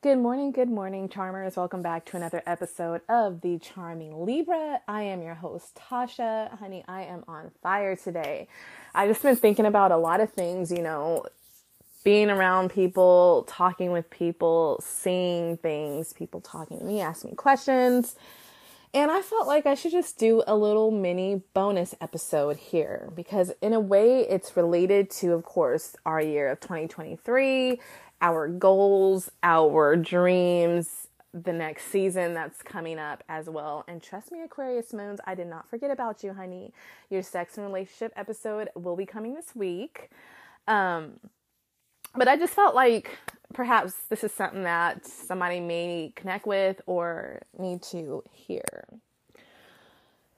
Good morning, good morning, charmers. Welcome back to another episode of The Charming Libra. I am your host, Tasha. Honey, I am on fire today. I've just been thinking about a lot of things, you know, being around people, talking with people, seeing things, people talking to me, asking questions. And I felt like I should just do a little mini bonus episode here because, in a way, it's related to, of course, our year of 2023 our goals, our dreams, the next season that's coming up as well. And trust me, Aquarius Moons, I did not forget about you, honey. Your sex and relationship episode will be coming this week. Um, but I just felt like perhaps this is something that somebody may connect with or need to hear.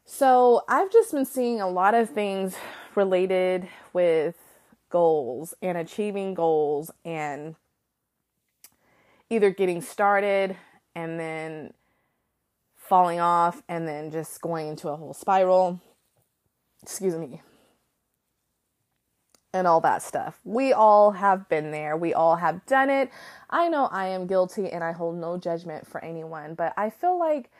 So I've just been seeing a lot of things related with goals and achieving goals and either getting started and then falling off and then just going into a whole spiral. Excuse me. And all that stuff. We all have been there. We all have done it. I know I am guilty and I hold no judgment for anyone, but I feel like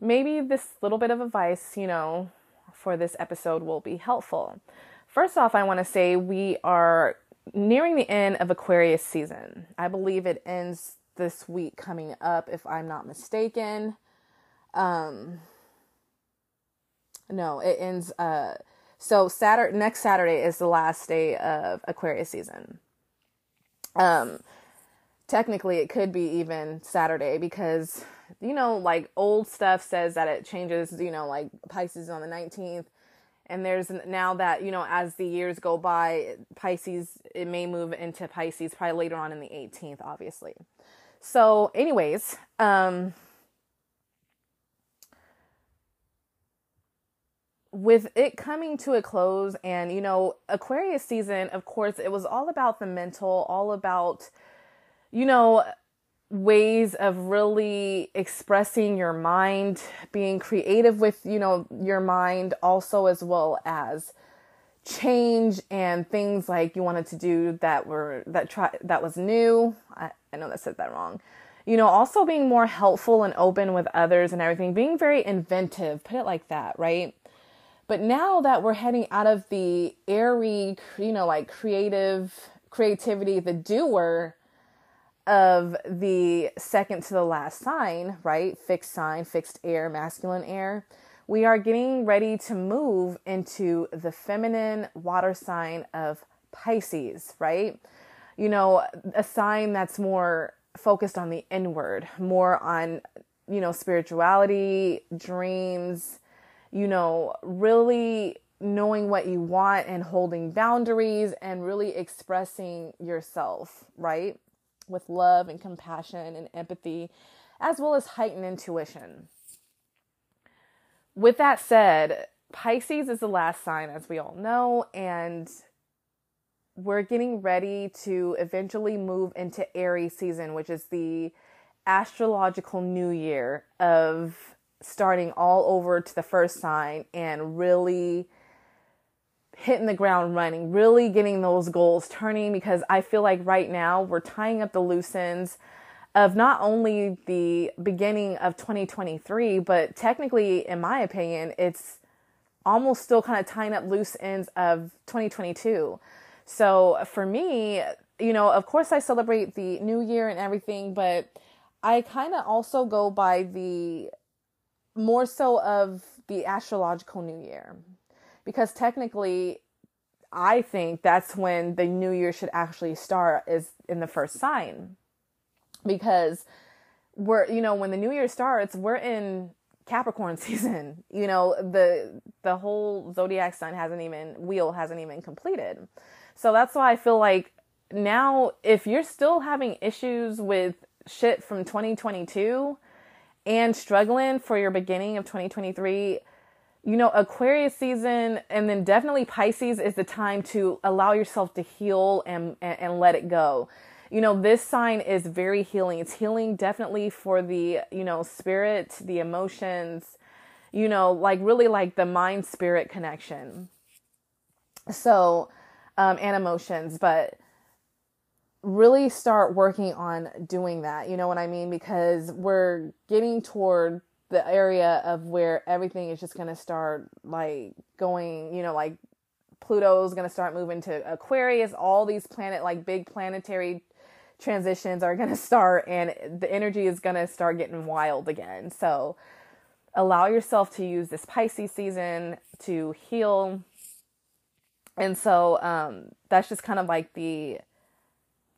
maybe this little bit of advice, you know, for this episode will be helpful. First off, I want to say we are nearing the end of Aquarius season. I believe it ends this week coming up, if I'm not mistaken. Um, no, it ends. Uh, so Saturday, next Saturday is the last day of Aquarius season. Um, technically, it could be even Saturday because you know, like old stuff says that it changes. You know, like Pisces on the 19th and there's now that you know as the years go by pisces it may move into pisces probably later on in the 18th obviously. So anyways um with it coming to a close and you know aquarius season of course it was all about the mental all about you know ways of really expressing your mind, being creative with, you know, your mind also as well as change and things like you wanted to do that were that try that was new. I, I know that said that wrong. You know, also being more helpful and open with others and everything, being very inventive, put it like that, right? But now that we're heading out of the airy, you know, like creative creativity, the doer, of the second to the last sign, right? Fixed sign, fixed air, masculine air. We are getting ready to move into the feminine water sign of Pisces, right? You know, a sign that's more focused on the inward, more on, you know, spirituality, dreams, you know, really knowing what you want and holding boundaries and really expressing yourself, right? With love and compassion and empathy, as well as heightened intuition. With that said, Pisces is the last sign, as we all know, and we're getting ready to eventually move into Aries season, which is the astrological new year of starting all over to the first sign and really hitting the ground running, really getting those goals turning because I feel like right now we're tying up the loose ends of not only the beginning of 2023, but technically, in my opinion, it's almost still kind of tying up loose ends of 2022. So for me, you know, of course, I celebrate the new year and everything, but I kind of also go by the more so of the astrological new year because technically I think that's when the new year should actually start is in the first sign. Because we're you know when the new year starts we're in Capricorn season. You know the the whole zodiac sign hasn't even wheel hasn't even completed. So that's why I feel like now if you're still having issues with shit from 2022 and struggling for your beginning of 2023 you know, Aquarius season and then definitely Pisces is the time to allow yourself to heal and, and, and, let it go. You know, this sign is very healing. It's healing definitely for the, you know, spirit, the emotions, you know, like really like the mind spirit connection. So, um, and emotions, but really start working on doing that. You know what I mean? Because we're getting toward the area of where everything is just going to start like going, you know, like Pluto's going to start moving to Aquarius, all these planet like big planetary transitions are going to start and the energy is going to start getting wild again. So allow yourself to use this Pisces season to heal. And so um that's just kind of like the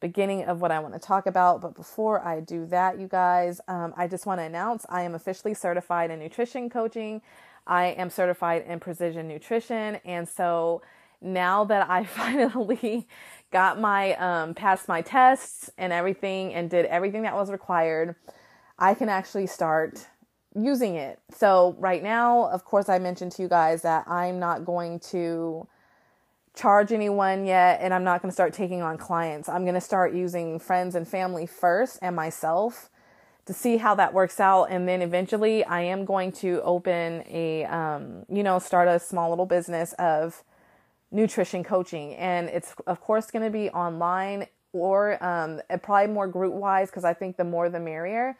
beginning of what I want to talk about. But before I do that, you guys, um, I just want to announce I am officially certified in nutrition coaching. I am certified in precision nutrition. And so now that I finally got my, um, passed my tests and everything and did everything that was required, I can actually start using it. So right now, of course, I mentioned to you guys that I'm not going to charge anyone yet and I'm not going to start taking on clients. I'm going to start using friends and family first and myself to see how that works out and then eventually I am going to open a um, you know start a small little business of nutrition coaching and it's of course going to be online or um, probably more group wise because I think the more the merrier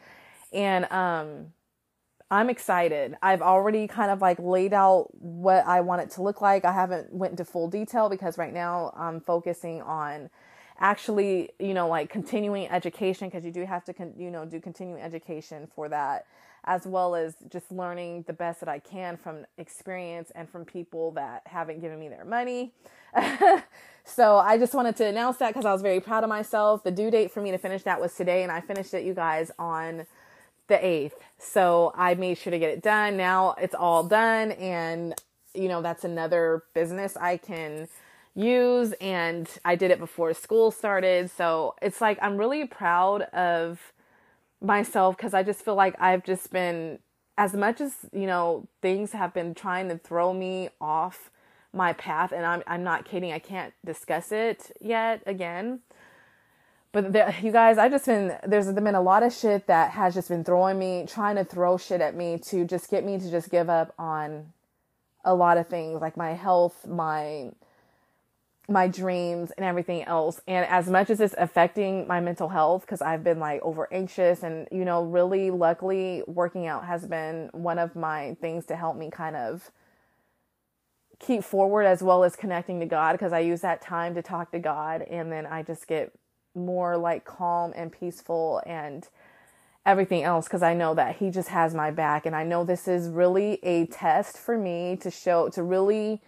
and um, I'm excited. I've already kind of like laid out what I want it to look like. I haven't went into full detail because right now I'm focusing on actually, you know, like continuing education because you do have to, con- you know, do continuing education for that as well as just learning the best that I can from experience and from people that haven't given me their money. so I just wanted to announce that because I was very proud of myself. The due date for me to finish that was today and I finished it, you guys, on the 8th. So I made sure to get it done. Now it's all done. And, you know, that's another business I can use. And I did it before school started. So it's like I'm really proud of myself because I just feel like I've just been, as much as, you know, things have been trying to throw me off my path. And I'm, I'm not kidding. I can't discuss it yet again but there, you guys, I've just been there's been a lot of shit that has just been throwing me, trying to throw shit at me to just get me to just give up on a lot of things like my health, my my dreams and everything else. And as much as it's affecting my mental health because I've been like over anxious and you know, really luckily working out has been one of my things to help me kind of keep forward as well as connecting to God because I use that time to talk to God and then I just get more like calm and peaceful and everything else because I know that he just has my back and I know this is really a test for me to show to really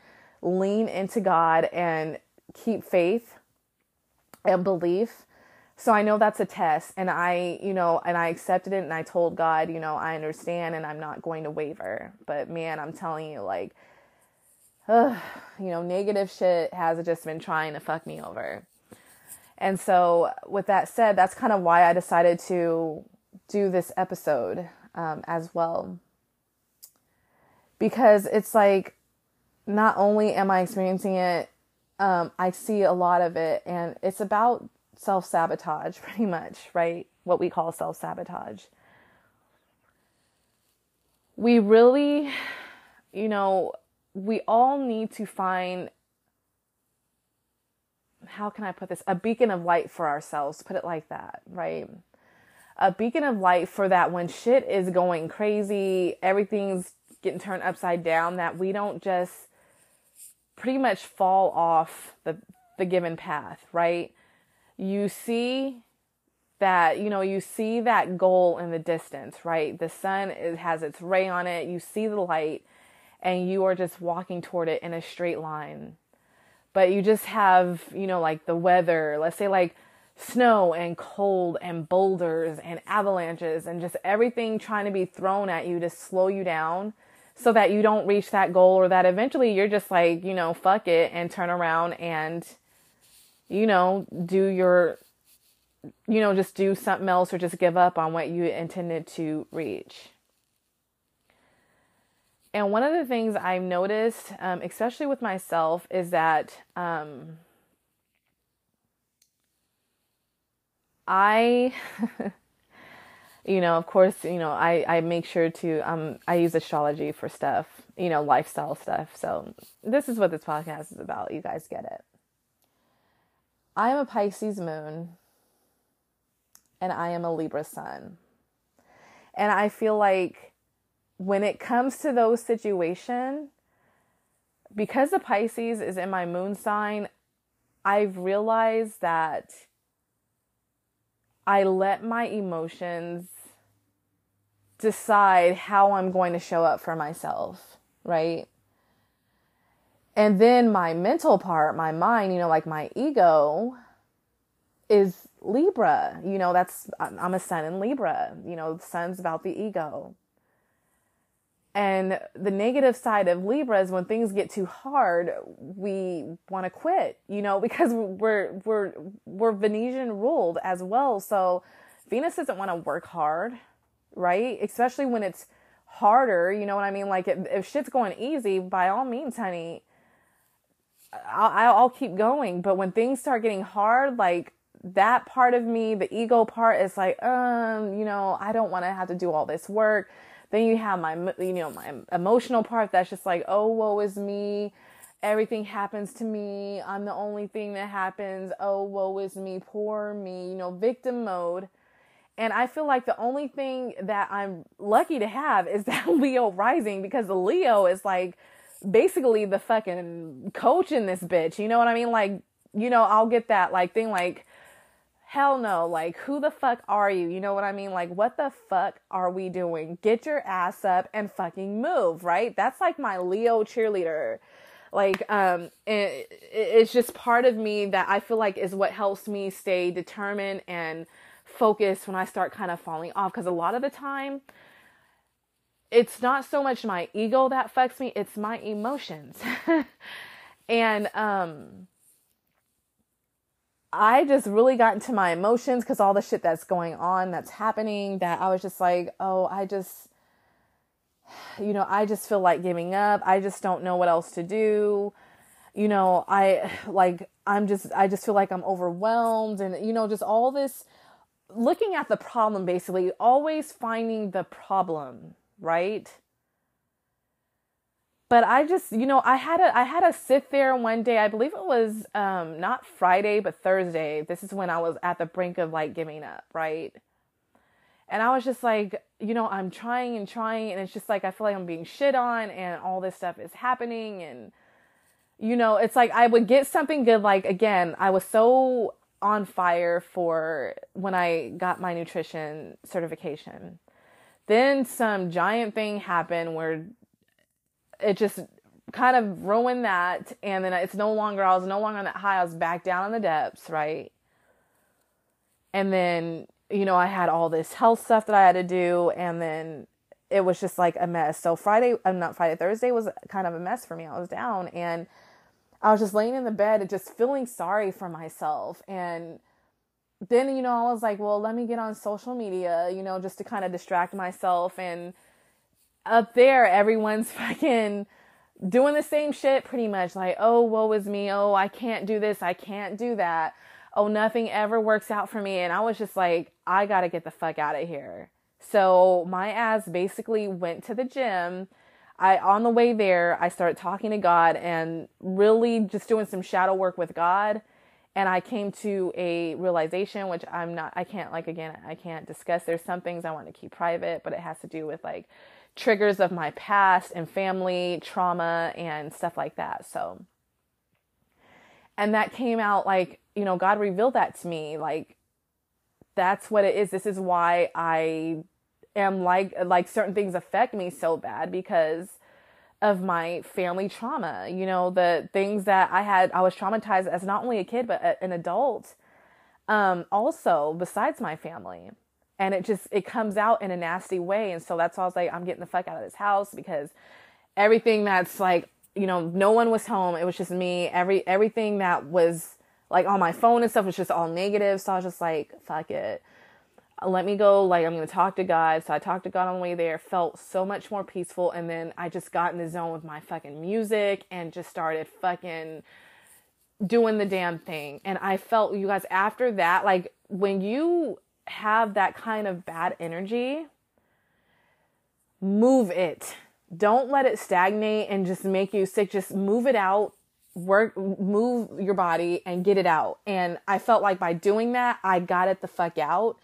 lean into God and keep faith and belief. So I know that's a test and I, you know, and I accepted it and I told God, you know, I understand and I'm not going to waver. But man, I'm telling you like uh, you know, negative shit has just been trying to fuck me over. And so, with that said, that's kind of why I decided to do this episode um, as well. Because it's like, not only am I experiencing it, um, I see a lot of it, and it's about self sabotage, pretty much, right? What we call self sabotage. We really, you know, we all need to find how can I put this? A beacon of light for ourselves, put it like that, right? a beacon of light for that when shit is going crazy, everything's getting turned upside down, that we don't just pretty much fall off the, the given path, right? You see that, you know, you see that goal in the distance, right? The sun it has its ray on it, you see the light, and you are just walking toward it in a straight line. But you just have, you know, like the weather, let's say like snow and cold and boulders and avalanches and just everything trying to be thrown at you to slow you down so that you don't reach that goal or that eventually you're just like, you know, fuck it and turn around and, you know, do your, you know, just do something else or just give up on what you intended to reach. And one of the things I've noticed, um, especially with myself, is that um, I, you know, of course, you know, I, I make sure to, um, I use astrology for stuff, you know, lifestyle stuff. So this is what this podcast is about. You guys get it. I am a Pisces moon and I am a Libra sun. And I feel like when it comes to those situations, because the Pisces is in my moon sign, I've realized that I let my emotions decide how I'm going to show up for myself, right? And then my mental part, my mind, you know, like my ego is Libra. You know, that's, I'm a sun in Libra. You know, the sun's about the ego. And the negative side of Libra is when things get too hard, we want to quit, you know, because we're we're we're Venusian ruled as well. So Venus doesn't want to work hard, right? Especially when it's harder, you know what I mean? Like if, if shit's going easy, by all means, honey, I'll, I'll keep going. But when things start getting hard, like that part of me, the ego part is like, um, you know, I don't want to have to do all this work then you have my, you know, my emotional part that's just like, oh, woe is me. Everything happens to me. I'm the only thing that happens. Oh, woe is me. Poor me. You know, victim mode. And I feel like the only thing that I'm lucky to have is that Leo rising because the Leo is like basically the fucking coach in this bitch. You know what I mean? Like, you know, I'll get that like thing like, hell no. Like, who the fuck are you? You know what I mean? Like, what the fuck are we doing? Get your ass up and fucking move, right? That's like my Leo cheerleader. Like, um, it, it's just part of me that I feel like is what helps me stay determined and focused when I start kind of falling off. Cause a lot of the time, it's not so much my ego that fucks me, it's my emotions. and, um, I just really got into my emotions because all the shit that's going on, that's happening, that I was just like, oh, I just, you know, I just feel like giving up. I just don't know what else to do. You know, I like, I'm just, I just feel like I'm overwhelmed and, you know, just all this looking at the problem basically, always finding the problem, right? But I just, you know, I had a I had to sit there one day. I believe it was um not Friday, but Thursday. This is when I was at the brink of like giving up, right? And I was just like, you know, I'm trying and trying and it's just like I feel like I'm being shit on and all this stuff is happening and you know, it's like I would get something good like again, I was so on fire for when I got my nutrition certification. Then some giant thing happened where it just kind of ruined that. And then it's no longer, I was no longer on that high. I was back down in the depths, right? And then, you know, I had all this health stuff that I had to do. And then it was just like a mess. So Friday, I'm not Friday, Thursday was kind of a mess for me. I was down and I was just laying in the bed and just feeling sorry for myself. And then, you know, I was like, well, let me get on social media, you know, just to kind of distract myself and, up there, everyone's fucking doing the same shit pretty much. Like, oh, woe is me. Oh, I can't do this. I can't do that. Oh, nothing ever works out for me. And I was just like, I gotta get the fuck out of here. So my ass basically went to the gym. I on the way there, I started talking to God and really just doing some shadow work with God. and I came to a realization, which I'm not, I can't, like, again, I can't discuss. There's some things I want to keep private, but it has to do with like triggers of my past and family trauma and stuff like that. So, and that came out like, you know, God revealed that to me. Like, that's what it is. This is why I am like, like certain things affect me so bad because of my family trauma. You know, the things that I had, I was traumatized as not only a kid, but a, an adult. Um, also, besides my family. And it just, it comes out in a nasty way. And so that's why I was like, I'm getting the fuck out of this house because everything that's like, you know, no one was home. It was just me. Every, everything that was like on my phone and stuff was just all negative. So I was just like, fuck it let me go like i'm to talk to god so i talked to god on the way there felt so much more peaceful and then i just got in the zone with my fucking music and just started fucking doing the damn thing and i felt you guys after that like when you have that kind of bad energy move it. Don't let it stagnate and just make you sick. Just move it out work move your body and get it out. And i felt like by doing that i got it the fuck out.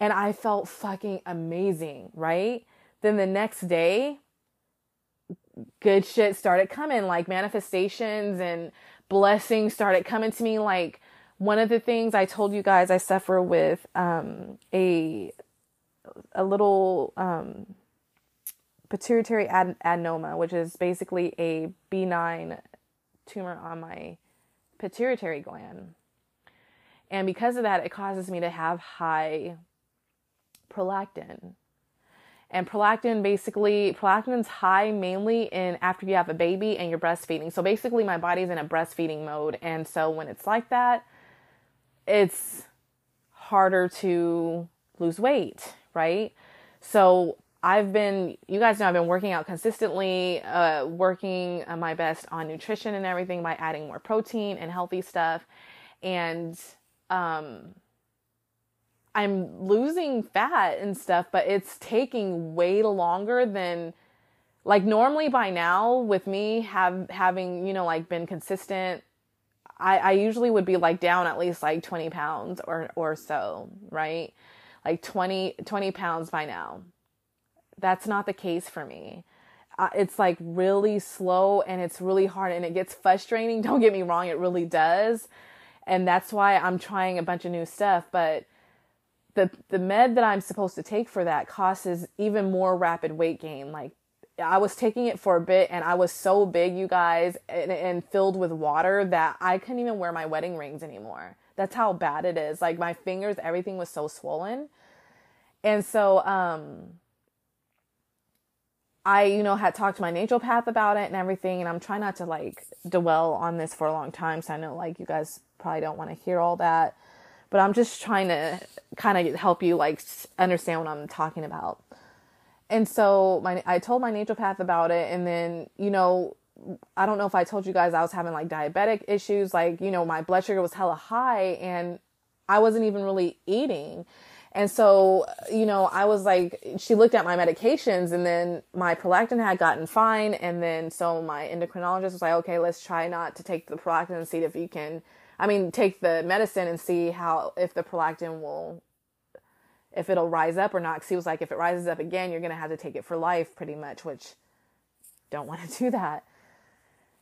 And I felt fucking amazing, right? Then the next day, good shit started coming, like manifestations and blessings started coming to me. Like one of the things I told you guys, I suffer with um, a a little um, pituitary ad- adenoma, which is basically a benign tumor on my pituitary gland. And because of that, it causes me to have high prolactin. And prolactin basically, prolactin's high mainly in after you have a baby and you're breastfeeding. So basically, my body's in a breastfeeding mode. And so when it's like that, it's harder to lose weight, right? So I've been, you guys know, I've been working out consistently, uh, working my best on nutrition and everything by adding more protein and healthy stuff. And, um, I'm losing fat and stuff, but it's taking way longer than like normally by now with me have having, you know, like been consistent. I, I usually would be like down at least like 20 pounds or, or so, right? Like 20, 20 pounds by now. That's not the case for me. Uh, it's like really slow and it's really hard and it gets frustrating. Don't get me wrong, it really does. And that's why I'm trying a bunch of new stuff, but the the med that I'm supposed to take for that causes even more rapid weight gain. Like I was taking it for a bit and I was so big, you guys, and, and, filled with water that I couldn't even wear my wedding rings anymore. That's how bad it is. Like my fingers, everything was so swollen. And so, um, I, you know, had talked to my naturopath about it and everything. And I'm trying not to like dwell on this for a long time. So I know like you guys probably don't want to hear all that but I'm just trying to kind of help you like understand what I'm talking about. And so my I told my naturopath about it and then, you know, I don't know if I told you guys I was having like diabetic issues, like, you know, my blood sugar was hella high and I wasn't even really eating. And so, you know, I was like, she looked at my medications and then my prolactin had gotten fine. And then so my endocrinologist was like, okay, let's try not to take the prolactin and see if you can I mean, take the medicine and see how if the prolactin will if it'll rise up or not. Cause he was like, if it rises up again, you're gonna have to take it for life, pretty much. Which don't want to do that.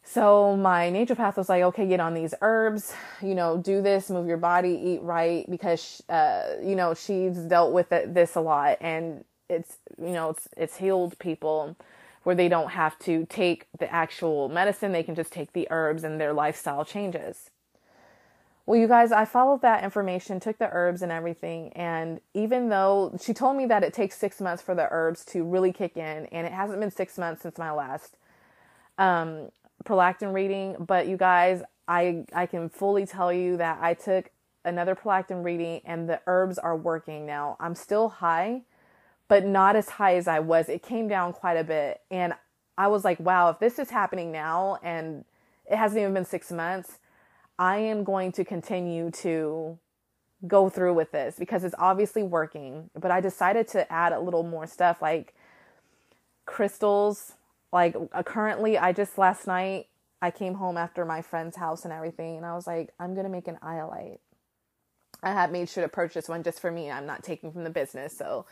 So my naturopath was like, okay, get on these herbs, you know, do this, move your body, eat right, because uh, you know she's dealt with it, this a lot, and it's you know it's it's healed people where they don't have to take the actual medicine; they can just take the herbs, and their lifestyle changes. Well, you guys, I followed that information, took the herbs and everything. And even though she told me that it takes six months for the herbs to really kick in, and it hasn't been six months since my last um, prolactin reading, but you guys, I, I can fully tell you that I took another prolactin reading and the herbs are working now. I'm still high, but not as high as I was. It came down quite a bit. And I was like, wow, if this is happening now and it hasn't even been six months, I am going to continue to go through with this because it's obviously working. But I decided to add a little more stuff like crystals. Like uh, currently, I just last night I came home after my friend's house and everything, and I was like, I'm gonna make an iolite. I had made sure to purchase one just for me. I'm not taking from the business, so.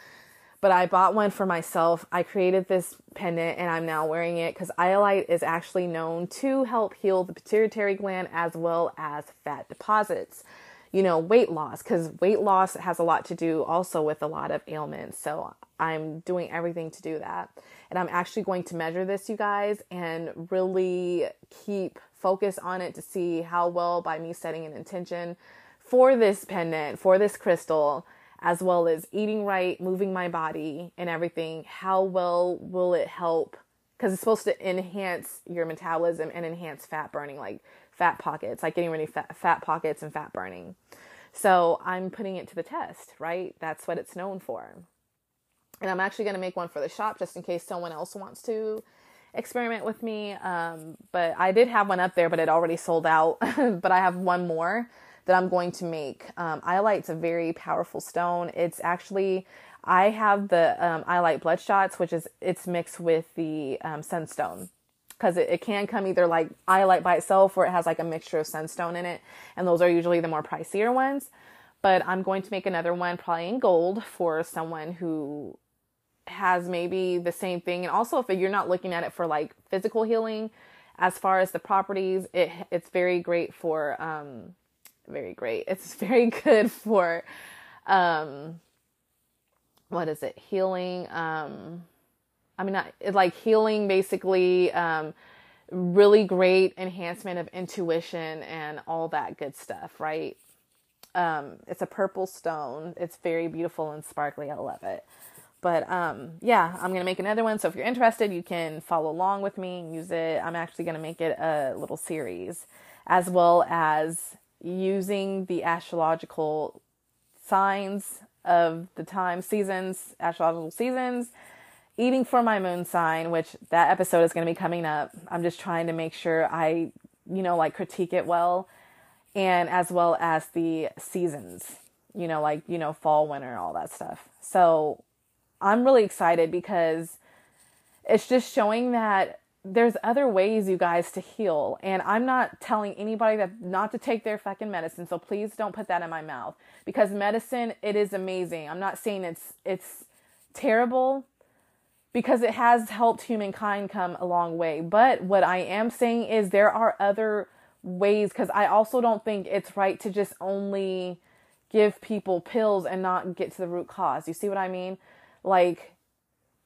But I bought one for myself. I created this pendant and I'm now wearing it because iolite is actually known to help heal the pituitary gland as well as fat deposits you know, weight loss because weight loss has a lot to do also with a lot of ailments. So I'm doing everything to do that. And I'm actually going to measure this, you guys, and really keep focus on it to see how well by me setting an intention for this pendant, for this crystal, as well as eating right, moving my body and everything, how well will it help? Because it's supposed to enhance your metabolism and enhance fat burning. Like fat pockets, like getting rid of fat, fat pockets and fat burning. So I'm putting it to the test, right? That's what it's known for. And I'm actually going to make one for the shop just in case someone else wants to experiment with me. Um, but I did have one up there, but it already sold out. but I have one more that I'm going to make. Um, Iolite's a very powerful stone. It's actually, I have the um, Iolite Bloodshots, which is, it's mixed with the um, Sunstone because it, it can come either like iolite by itself or it has like a mixture of sunstone in it. And those are usually the more pricier ones. But I'm going to make another one probably in gold for someone who has maybe the same thing. And also if you're not looking at it for like physical healing, as far as the properties, it it's very great for um very great. It's very good for um what is it? Healing um I mean, like healing basically, um, really great enhancement of intuition and all that good stuff, right? Um, it's a purple stone. It's very beautiful and sparkly. I love it. But um, yeah, I'm gonna make another one. So if you're interested, you can follow along with me and use it. I'm actually gonna make it a little series, as well as using the astrological signs of the time, seasons, astrological seasons, eating for my moon sign, which that episode is going to be coming up. I'm just trying to make sure I, you know, like critique it well, and as well as the seasons, you know, like, you know, fall, winter, all that stuff. So I'm really excited because it's just showing that there's other ways, you guys, to heal. And I'm not telling anybody that not to take their fucking medicine. So please don't put that in my mouth because medicine, it is amazing. I'm not saying it's, it's terrible because it has helped humankind come a long way. But what I am saying is there are other ways because I also don't think it's right to just only give people pills and not get to the root cause. You see what I mean? Like,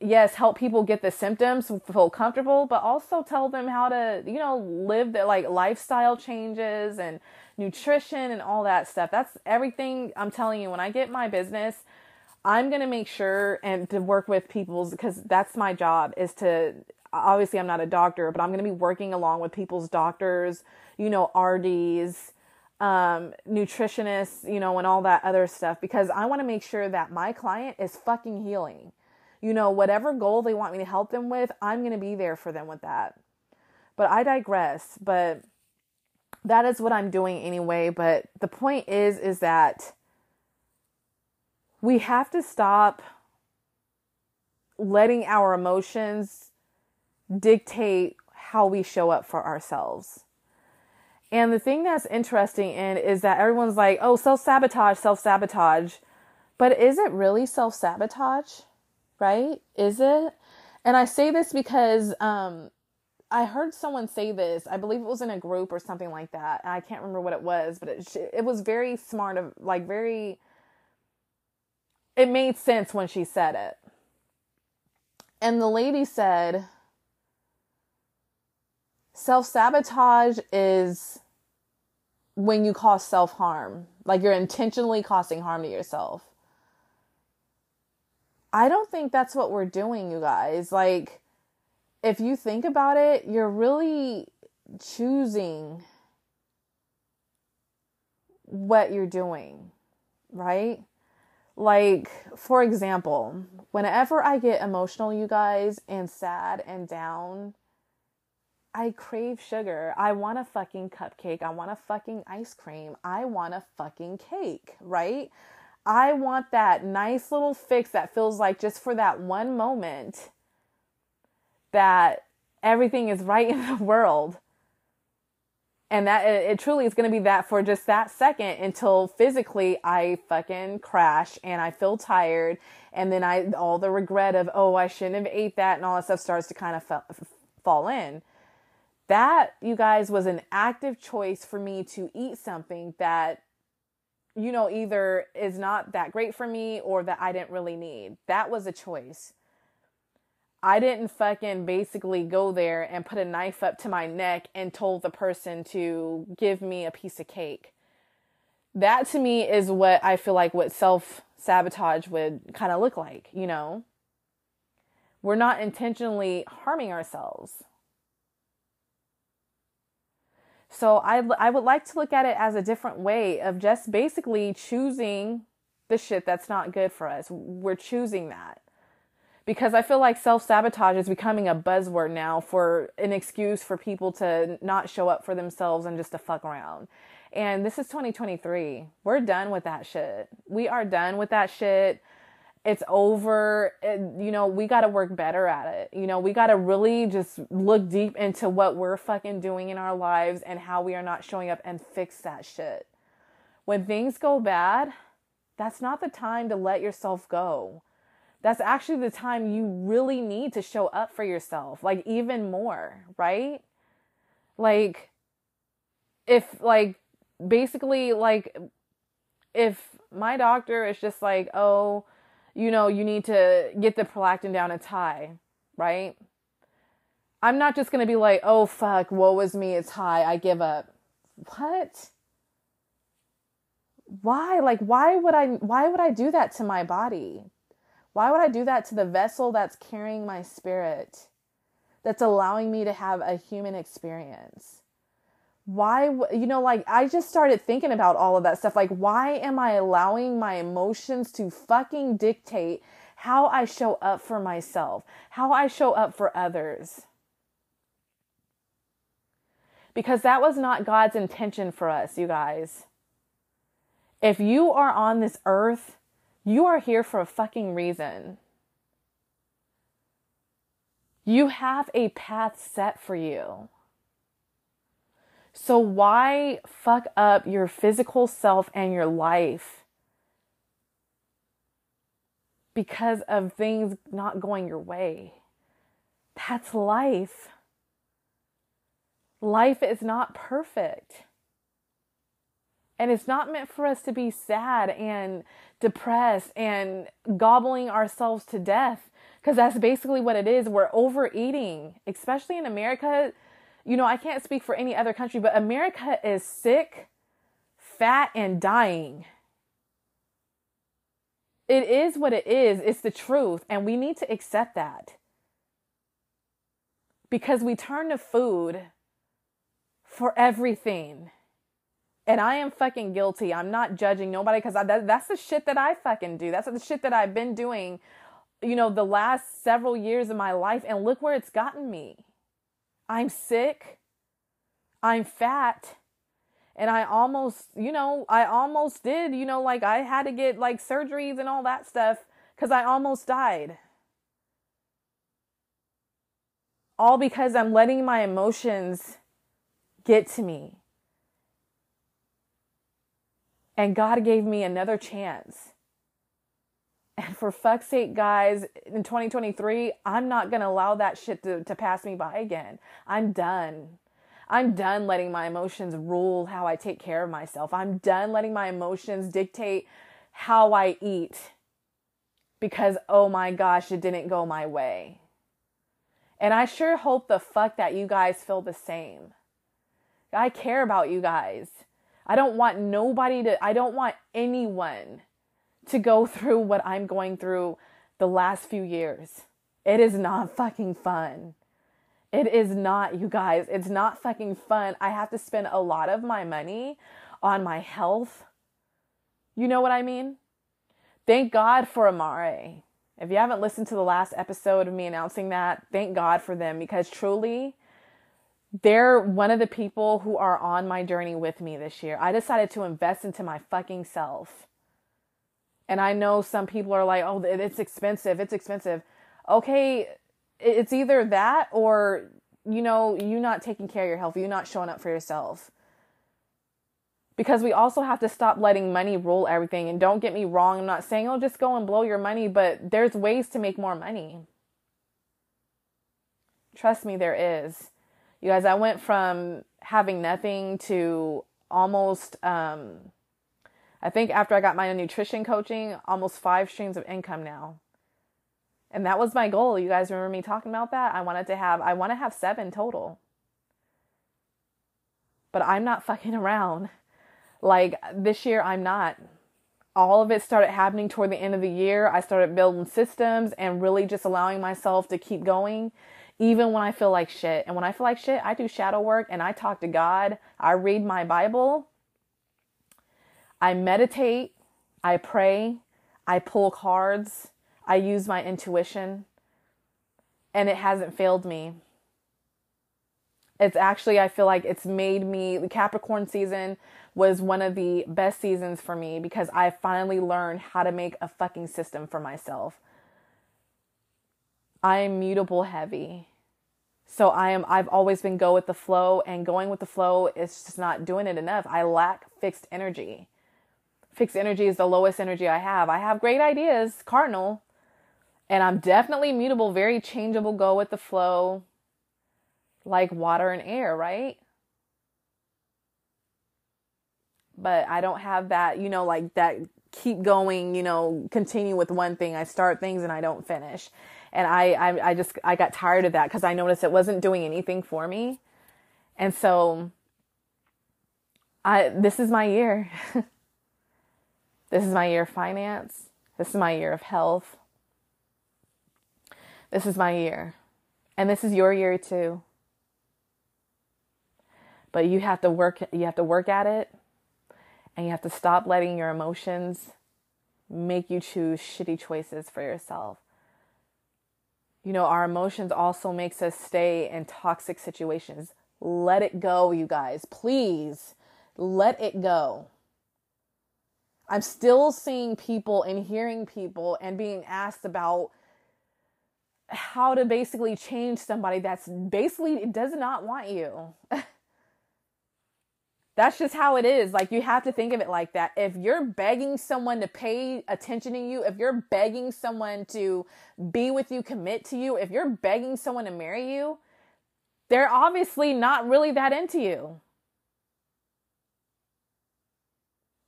yes, help people get the symptoms, feel comfortable, but also tell them how to, you know, live their like lifestyle changes and nutrition and all that stuff. That's everything I'm telling you. When I get my business, I'm going to make sure and to work with people's because that's my job is to obviously I'm not a doctor, but I'm going to be working along with people's doctors, you know, RDs, um, nutritionists, you know, and all that other stuff because I want to make sure that my client is fucking healing. You know, whatever goal they want me to help them with, I'm going to be there for them with that. But I digress, but that is what I'm doing anyway, but the point is is that we have to stop letting our emotions dictate how we show up for ourselves. And the thing that's interesting in is that everyone's like, oh, self sabotage, self sabotage. But is it really self sabotage? Right? Is it? And I say this because um, I heard someone say this. I believe it was in a group or something like that. I can't remember what it was, but it, it was very smart, of like very it made sense when she said it. And the lady said, self sabotage is when you cause self harm, like you're intentionally causing harm to yourself. I don't think that's what we're doing, you guys. Like, if you think about it, you're really choosing what you're doing, right? Like, for example, whenever I get emotional, you guys, and sad and down, I crave sugar. I want a fucking cupcake. I want a fucking ice cream. I want a fucking cake, right? I want that nice little fix that feels like just for that one moment that everything is right in the world. And that it, it truly is going to be that for just that second until physically I fucking crash and I feel tired. And then I, all the regret of, oh, I shouldn't have ate that and all that stuff starts to kind of fall in. That, you guys, was an active choice for me to eat something that you know, either is not that great for me or that I didn't really need. That was a choice. I didn't fucking basically go there and put a knife up to my neck and told the person to give me a piece of cake. That to me is what I feel like what self sabotage would kind of look like, you know? We're not intentionally harming ourselves. So I, I would like to look at it as a different way of just basically choosing the shit that's not good for us. We're choosing that. Because I feel like self sabotage is becoming a buzzword now for an excuse for people to not show up for themselves and just to fuck around. And this is 2023. We're done with that shit. We are done with that shit it's over. You know, we got to work better at it. You know, we got to really just look deep into what we're fucking doing in our lives and how we are not showing up and fix that shit. When things go bad, that's not the time to let yourself go. That's actually the time you really need to show up for yourself, like even more, right? Like, if, like, basically, like, if my doctor is just like, oh, you know, you need to get the prolactin down, it's high, right? I'm not just going to be like, oh, fuck, woe is me, it's high, I give up. What? Why? Like, why would I, why would I do that to my body? Why would I do that to the vessel that's carrying my spirit, that's allowing me to have a human experience? Why you know like i just started thinking about all of that stuff. Like why am i allowing my emotions to fucking dictate how i show up for myself how i show up for others? Because that was not god's intention for us you guys. If you are on this earth you are here for a fucking reason. You have a path set for you so why fuck up your physical self and your life because of things not going your way? That's life. Life is not perfect. And it's not meant for us to be sad and depressed and gobbling ourselves to death because that's basically what it is. We're overeating, especially in America you know, I can't speak for any other country, but America is sick, fat, and dying. It is what it is. It's the truth. And we need to accept that. Because we turn to food for everything. And I am fucking guilty. I'm not judging nobody because that, that's the shit that I fucking do. That's the shit that I've been doing, you know, the last several years of my life. And look where it's gotten me. I'm sick, I'm fat, and I almost, you know, I almost did, you know, like I had to get like surgeries and all that stuff because I almost died. All because I'm letting my emotions get to me. And God gave me another chance. And for fuck's sake, guys, in 2023, I'm not going to allow that shit to, to pass me by again. I'm done. I'm done letting my emotions rule how I take care of myself. I'm done letting my emotions dictate how I eat because, oh my gosh, it didn't go my way. And I sure hope the fuck that you guys feel the same. I care about you guys. I don't want nobody to, I don't want anyone to go through what I'm going through the last few years. It is not fucking fun. It is not, you guys, it's not fucking fun. I have to spend a lot of my money on my health. You know what I mean? Thank God for Amare. If you haven't listened to the last episode of me announcing that, thank God for them because truly, they're one of the people who are on my journey with me this year. I decided to invest into my fucking self. And I know some people are like, oh, it's expensive. It's expensive. Okay, it's either that or, you know, you not taking care of your health, you not showing up for yourself. because we also have to stop letting money rule everything. And don't get me wrong, I'm not saying, oh, just go and blow your money, but there's ways to make more money. Trust me, there is. You guys, I went from having nothing to almost, um, I think after I got my nutrition coaching, almost five streams of income now. And that was my goal. You guys remember me talking about that? I wanted to have, I want to have seven total. But I'm not fucking around. Like this year, I'm not. All of it started happening toward the end of the year. I started building systems and really just allowing myself to keep going, even when I feel like shit. And when I feel like shit, I do shadow work and I talk to God. I read my Bible. I meditate. I pray. I pull cards. I use my intuition. And it hasn't failed me it's actually i feel like it's made me the capricorn season was one of the best seasons for me because i finally learned how to make a fucking system for myself i am mutable heavy so i am i've always been go with the flow and going with the flow is just not doing it enough i lack fixed energy fixed energy is the lowest energy i have i have great ideas cardinal and i'm definitely mutable very changeable go with the flow like water and air, right? But I don't have that, you know, like that keep going, you know, continue with one thing. I start things and I don't finish. And I, I, I just, I got tired of that because I noticed it wasn't doing anything for me. And so I, this is my year. this is my year of finance. This is my year of health. This is my year. And this is your year too but you have to work you have to work at it and you have to stop letting your emotions make you choose shitty choices for yourself you know our emotions also makes us stay in toxic situations let it go you guys please let it go i'm still seeing people and hearing people and being asked about how to basically change somebody that's basically does not want you That's just how it is. Like you have to think of it like that. If you're begging someone to pay attention to you, if you're begging someone to be with you, commit to you, if you're begging someone to marry you, they're obviously not really that into you.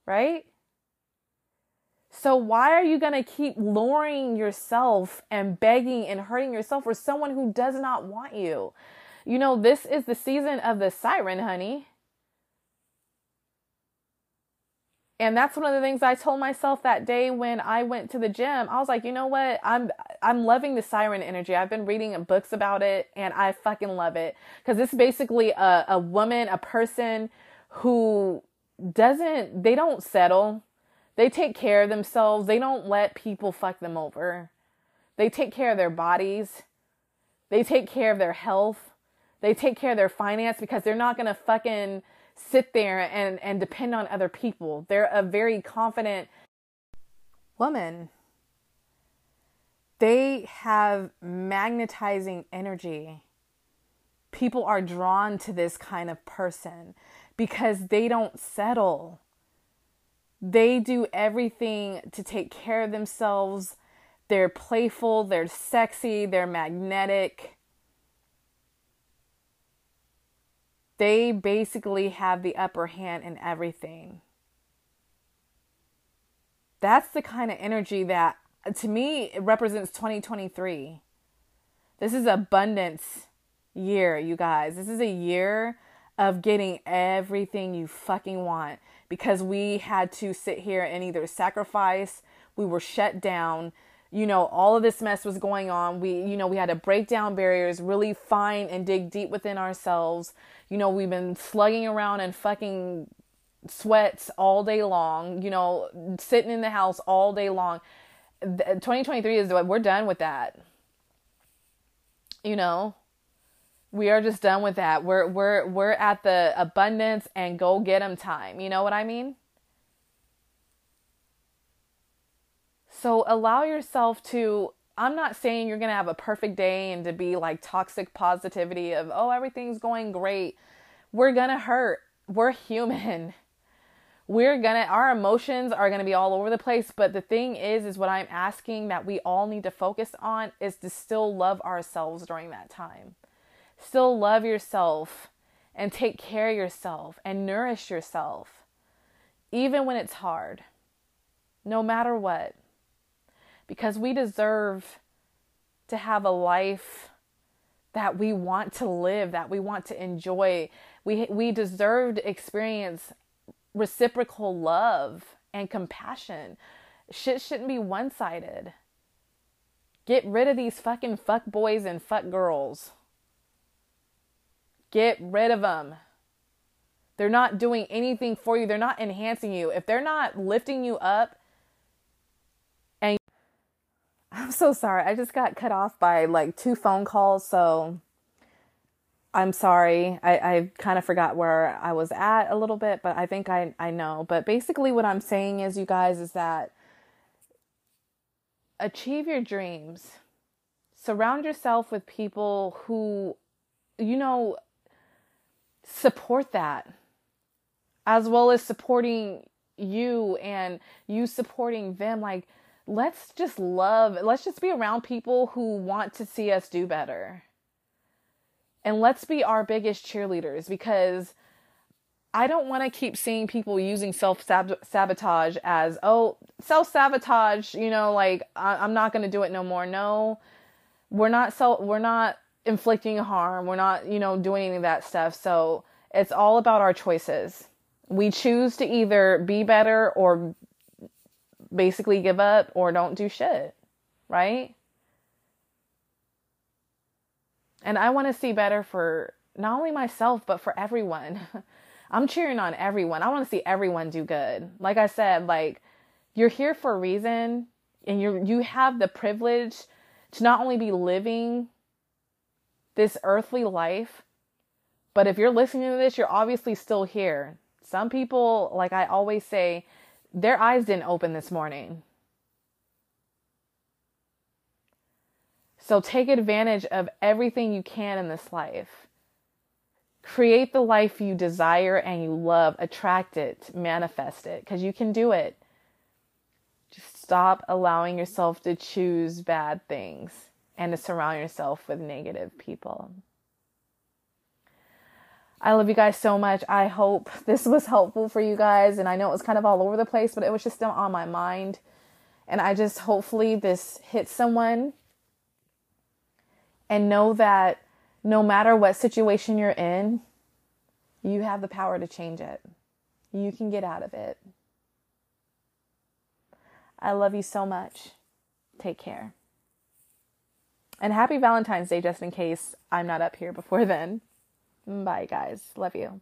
Right? So why are you going to keep luring yourself and begging and hurting yourself for someone who does not want you? You know, this is the season of the siren, honey. and that's one of the things I told myself that day when I went to the gym. I was like, you know what? I'm I'm loving the siren energy. I've been reading books about it and I fucking love it cuz it's basically a a woman, a person who doesn't they don't settle. They take care of themselves. They don't let people fuck them over. They take care of their bodies. They take care of their health. They take care of their finance because they're not going to fucking sit there and, and depend on other people. They're a very confident woman. They have magnetizing energy. People are drawn to this kind of person because they don't settle. They do everything to take care of themselves. They're playful, they're sexy, they're magnetic they basically have the upper hand in everything. That's the kind of energy that, to me, represents 2023. This is abundance year, you guys. This is a year of getting everything you fucking want because we had to sit here and either sacrifice, we were shut down, you know, all of this mess was going on. We, you know, we had to break down barriers, really find and dig deep within ourselves. You know, we've been slugging around and fucking sweats all day long, you know, sitting in the house all day long. 2023 is we're done with that. You know, we are just done with that. We're we're we're at the abundance and go get them time. You know what I mean? So allow yourself to I'm not saying you're going to have a perfect day and to be like toxic positivity of, oh, everything's going great. We're going to hurt. We're human. we're gonna our emotions are gonna be all over the place but the thing is is what i'm asking that we all need to focus on is to still love ourselves during that time still love yourself and take care of yourself and nourish yourself even when it's hard no matter what because we deserve to have a life that we want to live that we want to enjoy we we deserve to experience reciprocal love and compassion. Shit shouldn't be one sided. Get rid of these fucking fuck boys and fuck girls. Get rid of them. They're not doing anything for you. They're not enhancing you. If they're not lifting you up and I'm so sorry. I just got cut off by like two phone calls, so I'm sorry. I, I kind of forgot where I was at a little bit, but I think I, I know. But basically, what I'm saying is, you guys, is that achieve your dreams. Surround yourself with people who, you know, support that, as well as supporting you and you supporting them. Like, let's just love, let's just be around people who want to see us do better and let's be our biggest cheerleaders because I don't want to keep seeing people using self sabotage as, oh, self sabotage, you know, like I- am not going to do it no more. No, we're not so we're not inflicting harm. We're not, you know, doing any of that stuff. So it's all about our choices. We choose to either be better or basically give up or don't do shit, right? And I want to see better for not only myself, but for everyone. I'm cheering on everyone. I want to see everyone do good. Like I said, like you're here for a reason and you you have the privilege to not only be living this earthly life, but if you're listening to this, you're obviously still here. Some people, like I always say, their eyes didn't open this morning. So take advantage of everything you can in this life. Create the life you desire and you love. Attract it, manifest it, because you can do it. Just stop allowing yourself to choose bad things and to surround yourself with negative people. I love you guys so much. I hope this was helpful for you guys. And I know it was kind of all over the place, but it was just still on my mind. And I just hopefully this hits someone and know that no matter what situation you're in, you have the power to change it. You can get out of it. I love you so much. Take care. And happy Valentine's Day, just in case I'm not up here before then. Bye, guys. Love you.